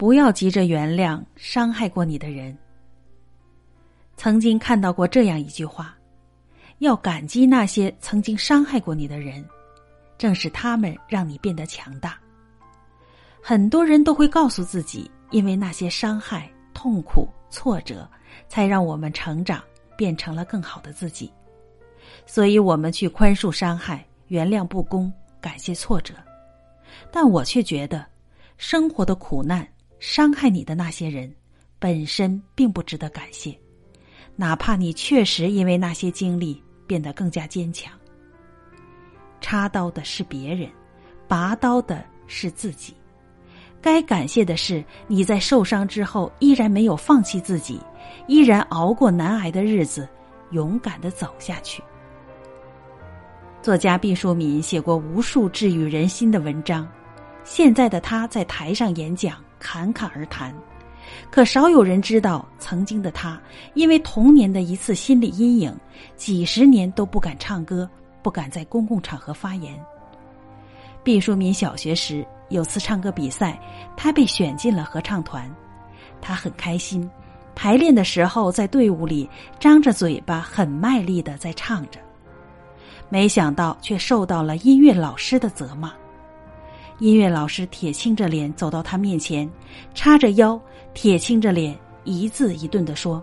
不要急着原谅伤害过你的人。曾经看到过这样一句话：要感激那些曾经伤害过你的人，正是他们让你变得强大。很多人都会告诉自己，因为那些伤害、痛苦、挫折，才让我们成长，变成了更好的自己。所以，我们去宽恕伤害、原谅不公、感谢挫折。但我却觉得，生活的苦难。伤害你的那些人，本身并不值得感谢，哪怕你确实因为那些经历变得更加坚强。插刀的是别人，拔刀的是自己。该感谢的是你在受伤之后依然没有放弃自己，依然熬过难挨的日子，勇敢的走下去。作家毕淑敏写过无数治愈人心的文章，现在的他在台上演讲。侃侃而谈，可少有人知道，曾经的他因为童年的一次心理阴影，几十年都不敢唱歌，不敢在公共场合发言。毕淑敏小学时有次唱歌比赛，他被选进了合唱团，他很开心。排练的时候，在队伍里张着嘴巴，很卖力的在唱着，没想到却受到了音乐老师的责骂。音乐老师铁青着脸走到他面前，叉着腰，铁青着脸，一字一顿的说：“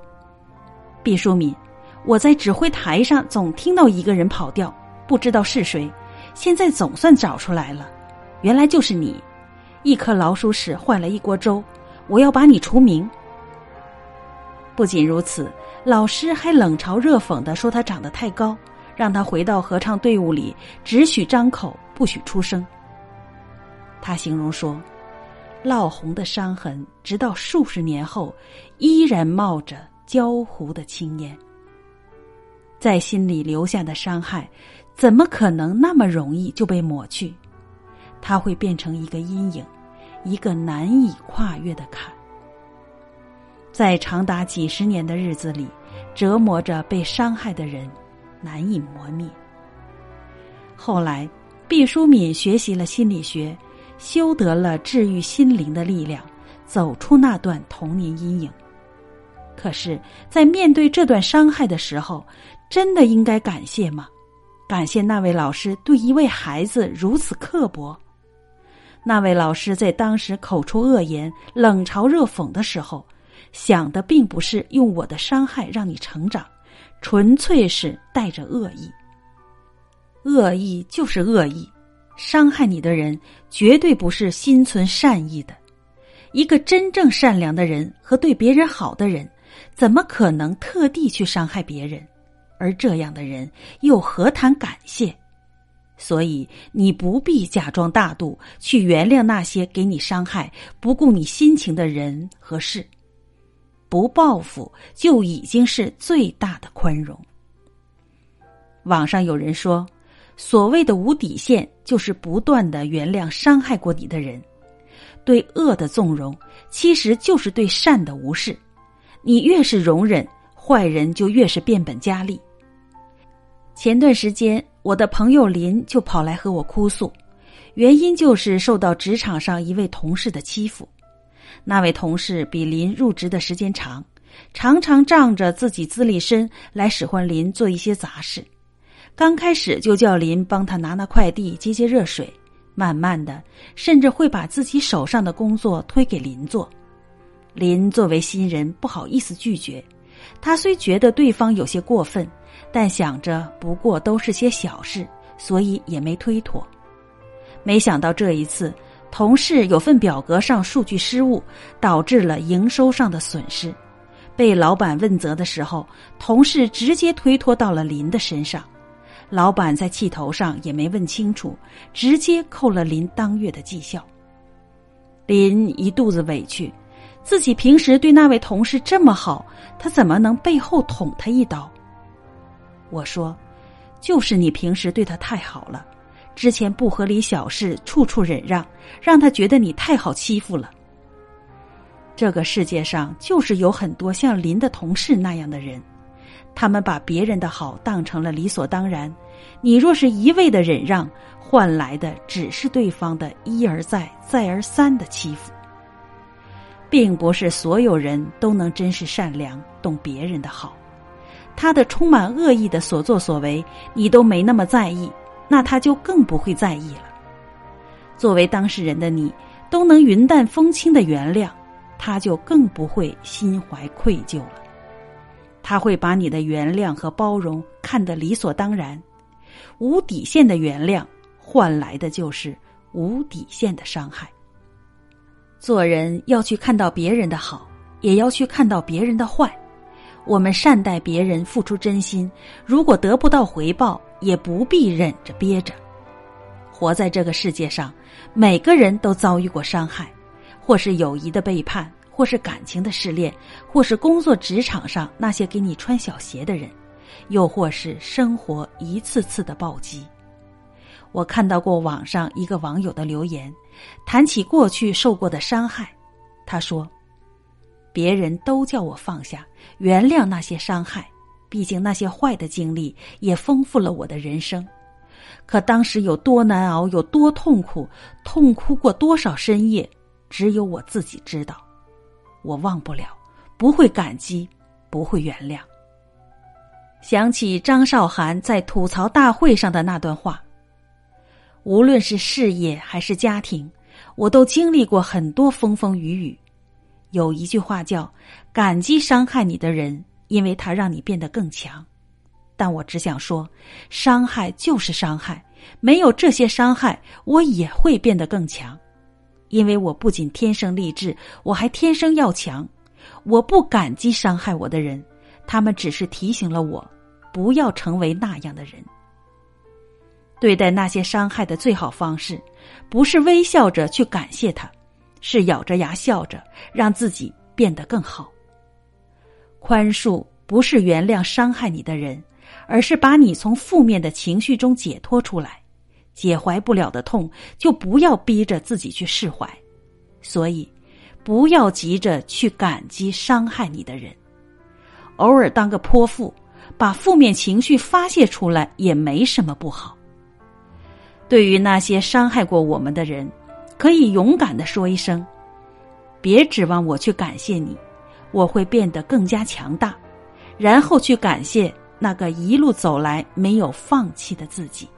毕淑敏，我在指挥台上总听到一个人跑调，不知道是谁，现在总算找出来了，原来就是你！一颗老鼠屎坏了一锅粥，我要把你除名。”不仅如此，老师还冷嘲热讽的说他长得太高，让他回到合唱队伍里，只许张口，不许出声。他形容说：“烙红的伤痕，直到数十年后，依然冒着焦糊的青烟。在心里留下的伤害，怎么可能那么容易就被抹去？它会变成一个阴影，一个难以跨越的坎，在长达几十年的日子里，折磨着被伤害的人，难以磨灭。后来，毕淑敏学习了心理学。”修得了治愈心灵的力量，走出那段童年阴影。可是，在面对这段伤害的时候，真的应该感谢吗？感谢那位老师对一位孩子如此刻薄。那位老师在当时口出恶言、冷嘲热讽的时候，想的并不是用我的伤害让你成长，纯粹是带着恶意。恶意就是恶意。伤害你的人绝对不是心存善意的，一个真正善良的人和对别人好的人，怎么可能特地去伤害别人？而这样的人又何谈感谢？所以你不必假装大度去原谅那些给你伤害、不顾你心情的人和事，不报复就已经是最大的宽容。网上有人说。所谓的无底线，就是不断的原谅伤害过你的人，对恶的纵容，其实就是对善的无视。你越是容忍，坏人就越是变本加厉。前段时间，我的朋友林就跑来和我哭诉，原因就是受到职场上一位同事的欺负。那位同事比林入职的时间长，常常仗着自己资历深来使唤林做一些杂事。刚开始就叫林帮他拿拿快递、接接热水，慢慢的，甚至会把自己手上的工作推给林做。林作为新人不好意思拒绝，他虽觉得对方有些过分，但想着不过都是些小事，所以也没推脱。没想到这一次，同事有份表格上数据失误，导致了营收上的损失，被老板问责的时候，同事直接推脱到了林的身上。老板在气头上也没问清楚，直接扣了林当月的绩效。林一肚子委屈，自己平时对那位同事这么好，他怎么能背后捅他一刀？我说，就是你平时对他太好了，之前不合理小事处处忍让，让他觉得你太好欺负了。这个世界上就是有很多像林的同事那样的人。他们把别人的好当成了理所当然，你若是一味的忍让，换来的只是对方的一而再、再而三的欺负。并不是所有人都能真实善良，懂别人的好。他的充满恶意的所作所为，你都没那么在意，那他就更不会在意了。作为当事人的你，都能云淡风轻的原谅，他就更不会心怀愧疚了。他会把你的原谅和包容看得理所当然，无底线的原谅换来的就是无底线的伤害。做人要去看到别人的好，也要去看到别人的坏。我们善待别人，付出真心，如果得不到回报，也不必忍着憋着。活在这个世界上，每个人都遭遇过伤害，或是友谊的背叛，或是感情的失恋，或是工作职场上那些给你穿小鞋的人，又或是生活一次次的暴击。我看到过网上一个网友的留言，谈起过去受过的伤害，他说：“别人都叫我放下，原谅那些伤害，毕竟那些坏的经历也丰富了我的人生。可当时有多难熬，有多痛苦，痛哭过多少深夜，只有我自己知道。我忘不了，不会感激，不会原谅。”想起张韶涵在吐槽大会上的那段话。无论是事业还是家庭，我都经历过很多风风雨雨。有一句话叫“感激伤害你的人，因为他让你变得更强”。但我只想说，伤害就是伤害，没有这些伤害，我也会变得更强。因为我不仅天生丽质，我还天生要强。我不感激伤害我的人，他们只是提醒了我，不要成为那样的人。对待那些伤害的最好方式，不是微笑着去感谢他，是咬着牙笑着，让自己变得更好。宽恕不是原谅伤害你的人，而是把你从负面的情绪中解脱出来。解怀不了的痛，就不要逼着自己去释怀。所以，不要急着去感激伤害你的人，偶尔当个泼妇，把负面情绪发泄出来也没什么不好。对于那些伤害过我们的人，可以勇敢的说一声：“别指望我去感谢你，我会变得更加强大。”然后去感谢那个一路走来没有放弃的自己。